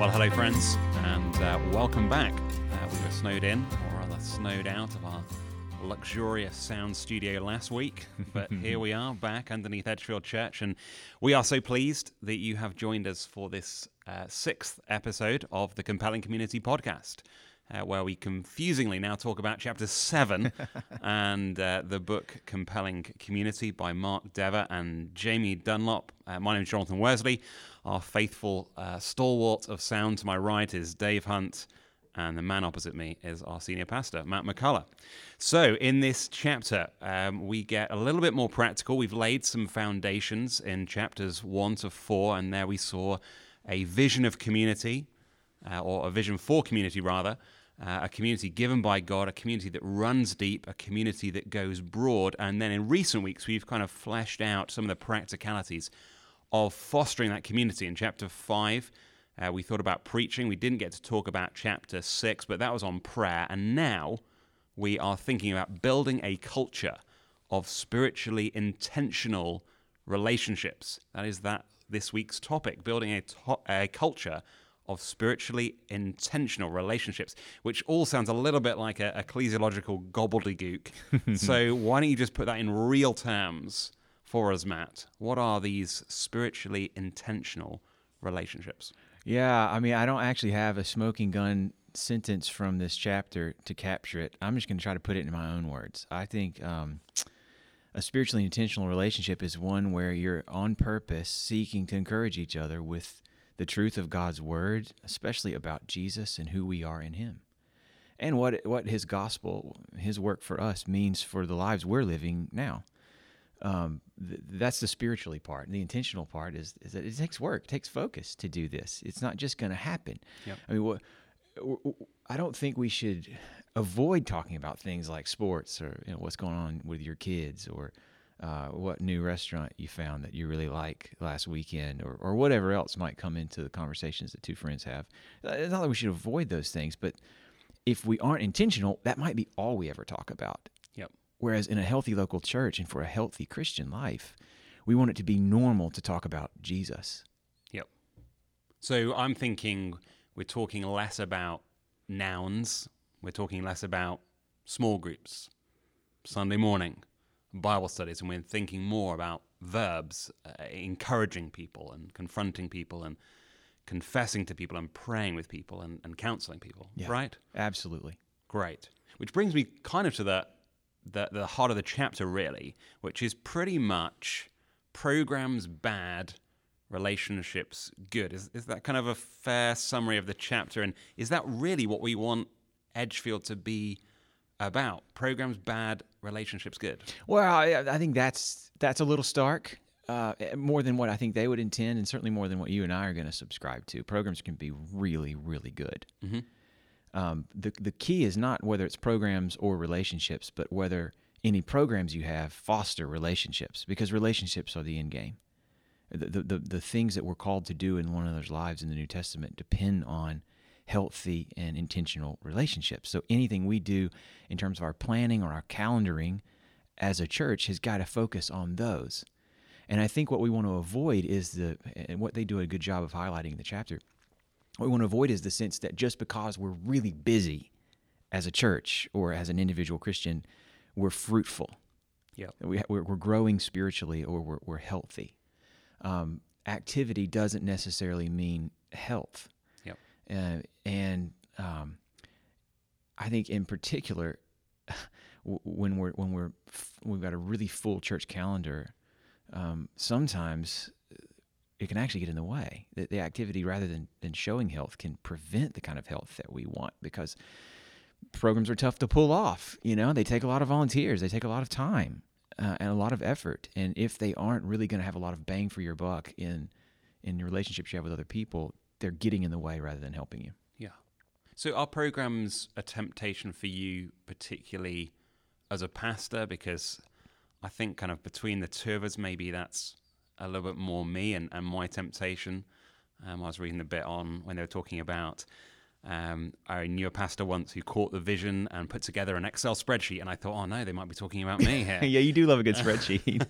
Well, hello, friends, and uh, welcome back. Uh, we were snowed in, or rather snowed out of our luxurious sound studio last week, but here we are back underneath Edgefield Church, and we are so pleased that you have joined us for this uh, sixth episode of the Compelling Community podcast. Uh, where we confusingly now talk about chapter 7 and uh, the book Compelling Community by Mark Dever and Jamie Dunlop. Uh, my name is Jonathan Worsley. Our faithful uh, stalwart of sound to my right is Dave Hunt, and the man opposite me is our senior pastor, Matt McCullough. So, in this chapter, um, we get a little bit more practical. We've laid some foundations in chapters 1 to 4, and there we saw a vision of community, uh, or a vision for community, rather. Uh, a community given by God, a community that runs deep, a community that goes broad. And then in recent weeks, we've kind of fleshed out some of the practicalities of fostering that community. In chapter 5, uh, we thought about preaching. We didn't get to talk about chapter 6, but that was on prayer. And now we are thinking about building a culture of spiritually intentional relationships. That is that this week's topic, building a, to- a culture of spiritually intentional relationships, which all sounds a little bit like a ecclesiological gobbledygook. so why don't you just put that in real terms for us, Matt? What are these spiritually intentional relationships? Yeah, I mean, I don't actually have a smoking gun sentence from this chapter to capture it. I'm just going to try to put it in my own words. I think um, a spiritually intentional relationship is one where you're on purpose seeking to encourage each other with the truth of God's word, especially about Jesus and who we are in Him, and what what His gospel, His work for us means for the lives we're living now. Um, th- that's the spiritually part. And the intentional part is, is that it takes work, it takes focus to do this. It's not just going to happen. Yep. I mean, what, I don't think we should avoid talking about things like sports or you know, what's going on with your kids or uh, what new restaurant you found that you really like last weekend or, or whatever else might come into the conversations that two friends have. Uh, it's not that we should avoid those things, but if we aren't intentional, that might be all we ever talk about. Yep. Whereas in a healthy local church and for a healthy Christian life, we want it to be normal to talk about Jesus. Yep. So I'm thinking we're talking less about nouns, we're talking less about small groups, Sunday morning, Bible studies, and we're thinking more about verbs, uh, encouraging people and confronting people and confessing to people and praying with people and, and counseling people, Yeah. right? Absolutely. Great. Which brings me kind of to the, the the heart of the chapter, really, which is pretty much programs bad, relationships good. Is is that kind of a fair summary of the chapter? And is that really what we want Edgefield to be about? Programs bad, relationships good. Well, I, I think that's that's a little stark, uh, more than what I think they would intend, and certainly more than what you and I are going to subscribe to. Programs can be really, really good. Mhm. Um, the the key is not whether it's programs or relationships, but whether any programs you have foster relationships, because relationships are the end game. The, the, the, the things that we're called to do in one another's lives in the New Testament depend on healthy and intentional relationships. So anything we do in terms of our planning or our calendaring as a church has got to focus on those. And I think what we want to avoid is the, and what they do a good job of highlighting in the chapter, what we want to avoid is the sense that just because we're really busy as a church or as an individual Christian, we're fruitful. Yep. We, we're, we're growing spiritually or we're, we're healthy. Um, activity doesn't necessarily mean health. Uh, and um, I think in particular, when we're when we're we've got a really full church calendar, um, sometimes it can actually get in the way. The, the activity, rather than than showing health, can prevent the kind of health that we want because programs are tough to pull off. You know, they take a lot of volunteers, they take a lot of time uh, and a lot of effort. And if they aren't really going to have a lot of bang for your buck in in your relationships you have with other people, they're getting in the way rather than helping you. Yeah. So are programs a temptation for you, particularly as a pastor? Because I think kind of between the two of us, maybe that's a little bit more me and, and my temptation. Um, I was reading a bit on when they were talking about um, I knew a pastor once who caught the vision and put together an Excel spreadsheet, and I thought, oh no, they might be talking about me here. yeah, you do love a good spreadsheet.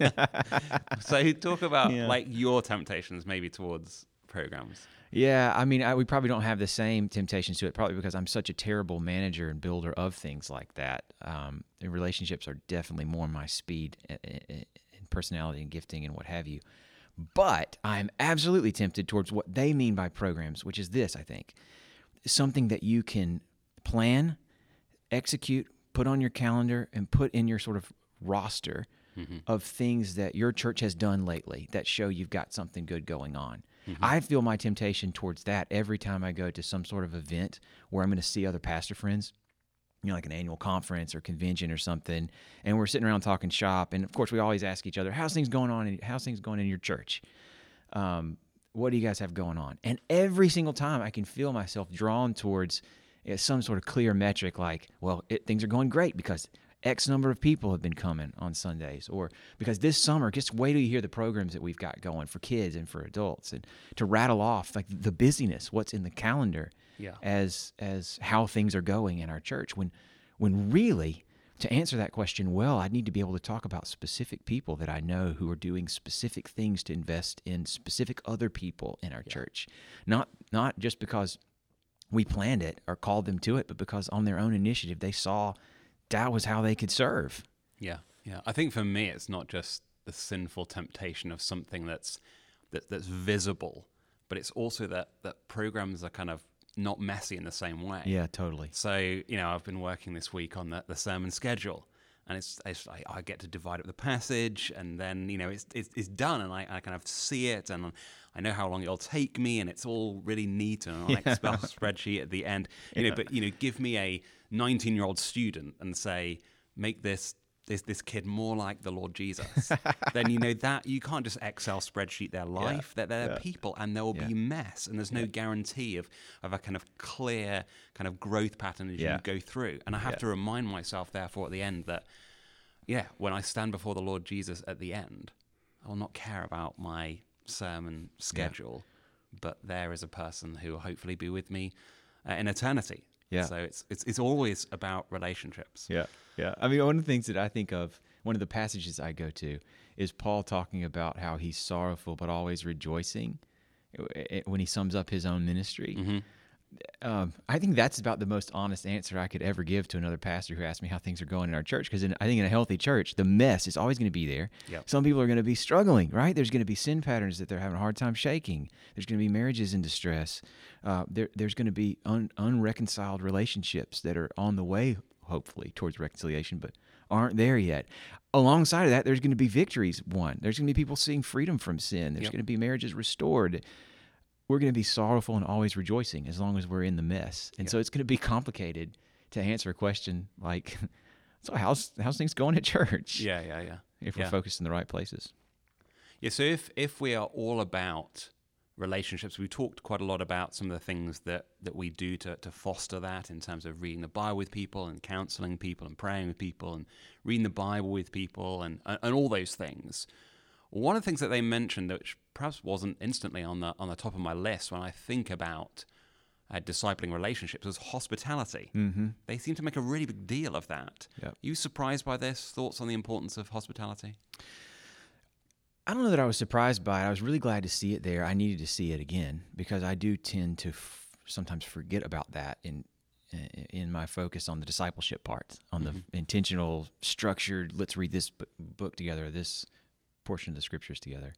so talk about Yeah. like your temptations maybe towards programs? Yeah, I mean, I, we probably don't have the same temptations to it, probably because I'm such a terrible manager and builder of things like that. Um, relationships are definitely more my speed and personality and gifting and what have you. But I'm absolutely tempted towards what they mean by programs, which is this, I think something that you can plan, execute, put on your calendar, and put in your sort of roster mm-hmm. of things that your church has done lately that show you've got something good going on. Mm-hmm. I feel my temptation towards that every time I go to some sort of event where I'm going to see other pastor friends you know, like an annual conference or convention or something, and we're sitting around talking shop. And of course, we always ask each other, "How's things going on? In, how's things going in your church? Um, what do you guys have going on?" And every single time, I can feel myself drawn towards you know, some sort of clear metric, like, "Well, it, things are going great because X number of people have been coming on Sundays, or because this summer, just wait till you hear the programs that we've got going for kids and for adults, and to rattle off like the busyness, what's in the calendar." yeah. as as how things are going in our church when when really to answer that question well i need to be able to talk about specific people that i know who are doing specific things to invest in specific other people in our yeah. church not not just because we planned it or called them to it but because on their own initiative they saw that was how they could serve yeah yeah i think for me it's not just the sinful temptation of something that's that, that's visible but it's also that that programs are kind of not messy in the same way. Yeah, totally. So, you know, I've been working this week on the, the sermon schedule. And it's, it's I, I, get to divide up the passage, and then you know it's it's, it's done, and I, I, kind of see it, and I know how long it'll take me, and it's all really neat and an yeah. Excel spreadsheet at the end. You yeah. know, but you know, give me a 19 year old student and say, make this this this kid more like the Lord Jesus, then you know that you can't just Excel spreadsheet their life. Yeah. That they're, they're yeah. people, and there will yeah. be mess, and there's no guarantee of of a kind of clear kind of growth pattern as you go through. And I have to remind myself, therefore, at the end that yeah, when I stand before the Lord Jesus at the end, I will not care about my sermon schedule, but there is a person who will hopefully be with me uh, in eternity. Yeah. So it's it's it's always about relationships. Yeah. Yeah. I mean, one of the things that I think of, one of the passages I go to, is Paul talking about how he's sorrowful but always rejoicing when he sums up his own ministry. Mm-hmm. Um, I think that's about the most honest answer I could ever give to another pastor who asked me how things are going in our church. Because I think in a healthy church, the mess is always going to be there. Yep. Some people are going to be struggling, right? There's going to be sin patterns that they're having a hard time shaking. There's going to be marriages in distress. Uh, there, there's going to be un, unreconciled relationships that are on the way, hopefully, towards reconciliation, but aren't there yet. Alongside of that, there's going to be victories won. There's going to be people seeing freedom from sin. There's yep. going to be marriages restored we're going to be sorrowful and always rejoicing as long as we're in the mess. And yeah. so it's going to be complicated to answer a question like, so how's how's things going at church? Yeah, yeah, yeah. If we're focused in the right places. Yeah. So if if we are all about relationships, we talked quite a lot about some of the things that that we do to to foster that in terms of reading the Bible with people and counseling people and praying with people and reading the Bible with people and and, and all those things. One of the things that they mentioned, which perhaps wasn't instantly on the on the top of my list when I think about uh, discipling relationships, was hospitality. Mm-hmm. They seem to make a really big deal of that. Yep. You surprised by this? Thoughts on the importance of hospitality? I don't know that I was surprised by it. I was really glad to see it there. I needed to see it again because I do tend to f- sometimes forget about that in in my focus on the discipleship part, on mm-hmm. the intentional, structured. Let's read this book together. This portion of the scriptures together.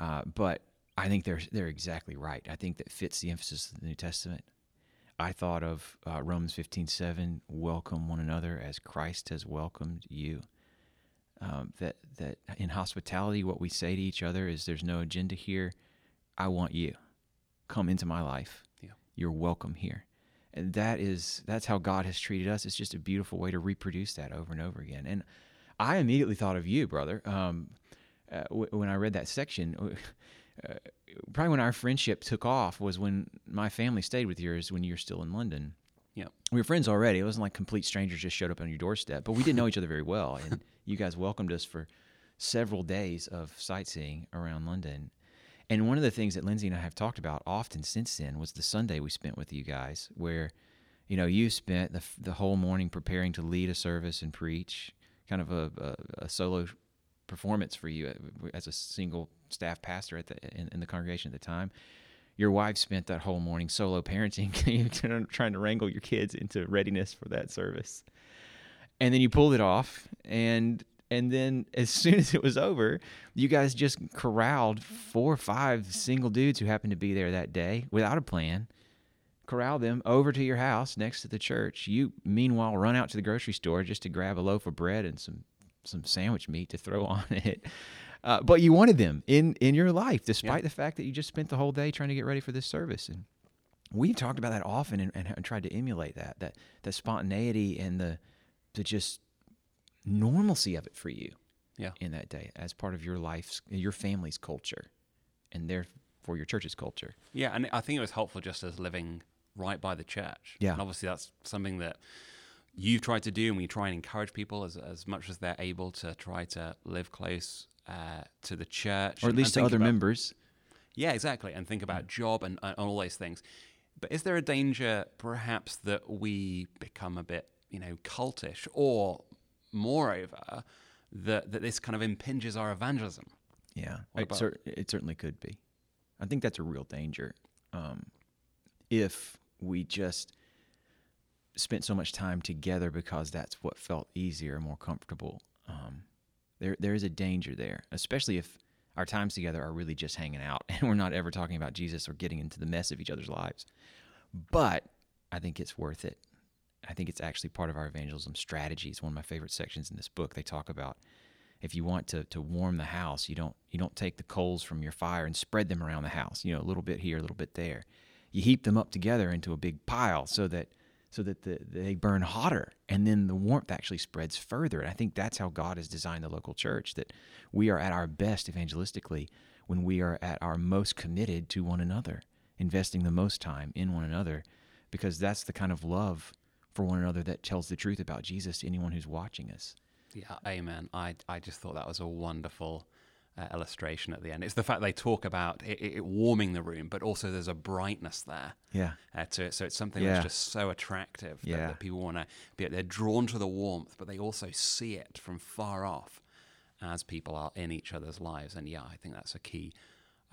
Uh, but I think they're they're exactly right. I think that fits the emphasis of the New Testament. I thought of uh, Romans fifteen seven, welcome one another as Christ has welcomed you. Um, that that in hospitality, what we say to each other is, "There's no agenda here. I want you. Come into my life. Yeah. You're welcome here." And that is that's how God has treated us. It's just a beautiful way to reproduce that over and over again. And I immediately thought of you, brother. Um, uh, w- when I read that section, uh, probably when our friendship took off was when my family stayed with yours when you were still in London. Yeah, we were friends already. It wasn't like complete strangers just showed up on your doorstep, but we didn't know each other very well, and you guys welcomed us for several days of sightseeing around London. And one of the things that Lindsay and I have talked about often since then was the Sunday we spent with you guys, where, you know, you spent the, the whole morning preparing to lead a service and preach, kind of a, a, a solo performance for you uh, as a single staff pastor at the in, in, the congregation at the time. your wife spent that whole morning solo parenting, trying to wrangle your kids into readiness for that service. And then you pulled it off, and and then as soon as it was over, you guys just corralled four or five single dudes who happened to be there that day without a plan. Corral them over to your house next to the church. You meanwhile run out to the grocery store just to grab a loaf of bread and some some sandwich meat to throw on it. Uh, but you wanted them in in your life, despite yeah. the fact that you just spent the whole day trying to get ready for this service. And we've talked about that often and, and, and tried to emulate that that that spontaneity and the the just normalcy of it for you. Yeah. In that day, as part of your life's your family's culture, and therefore your church's culture. Yeah, and I think it was helpful just as living right by the church. Yeah. And obviously that's something that you've tried to do, and we try and encourage people as, as much as they're able to try to live close uh, to the church, or at least to other about, members. Yeah, exactly, and think about job and, and all those things. But is there a danger, perhaps, that we become a bit, you know, cultish, or moreover, that that this kind of impinges our evangelism? Yeah, it, cer- it, certainly could be. I think that's a real danger. Um, if we just spent so much time together because that's what felt easier, and more comfortable. Um, there, there is a danger there, especially if our times together are really just hanging out and we're not ever talking about Jesus or getting into the mess of each other's lives. But I think it's worth it. I think it's actually part of our evangelism strategy. It's one of my favorite sections in this book. They talk about if you want to, to warm the house, you don't you don't take the coals from your fire and spread them around the house. You know, a little bit here, a little bit there. You heap them up together into a big pile so that so that the, they burn hotter and then the warmth actually spreads further. And I think that's how God has designed the local church that we are at our best evangelistically when we are at our most committed to one another, investing the most time in one another, because that's the kind of love for one another that tells the truth about Jesus to anyone who's watching us. Yeah, amen. I, I just thought that was a wonderful uh, illustration at the end. It's the fact they talk about it, it, warming the room, but also there's a brightness there. Yeah. Uh, to it. So it's something yeah. that's just so attractive yeah. that, that people want to be. They're drawn to the warmth, but they also see it from far off as people are in each other's lives. And yeah, I think that's a key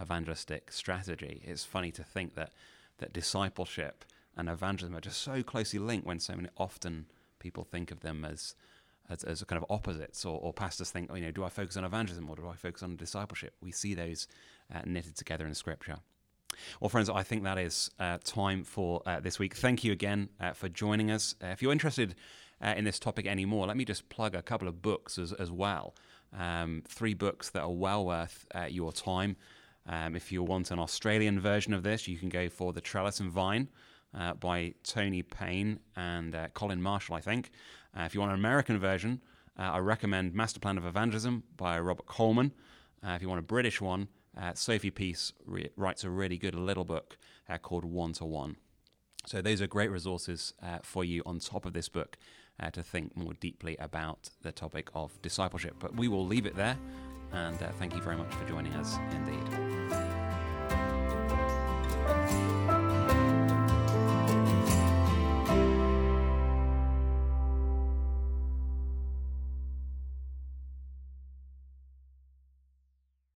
evangelistic strategy. It's funny to think that that discipleship and evangelism are just so closely linked when so many often people think of them as as, as kind of opposites, or, or pastors think, you know, do I focus on evangelism or do I focus on discipleship? We see those uh, knitted together in Scripture. Well, friends, I think that is uh, time for uh, this week. Thank you again uh, for joining us. Uh, if you're interested uh, in this topic anymore, let me just plug a couple of books as, as well. Um, three books that are well worth your time. Um, if you want an Australian version of this, you can go for The Trellis and Vine by Tony Payne and Colin Marshall, I think. Uh, if you want an American version, uh, I recommend Master Plan of Evangelism by Robert Coleman. Uh, if you want a British one, uh, Sophie Peace re- writes a really good little book called One to One. So those are great resources for you on top of this book to think more deeply about the topic of discipleship. But we will leave it there, and thank you very much for joining us indeed.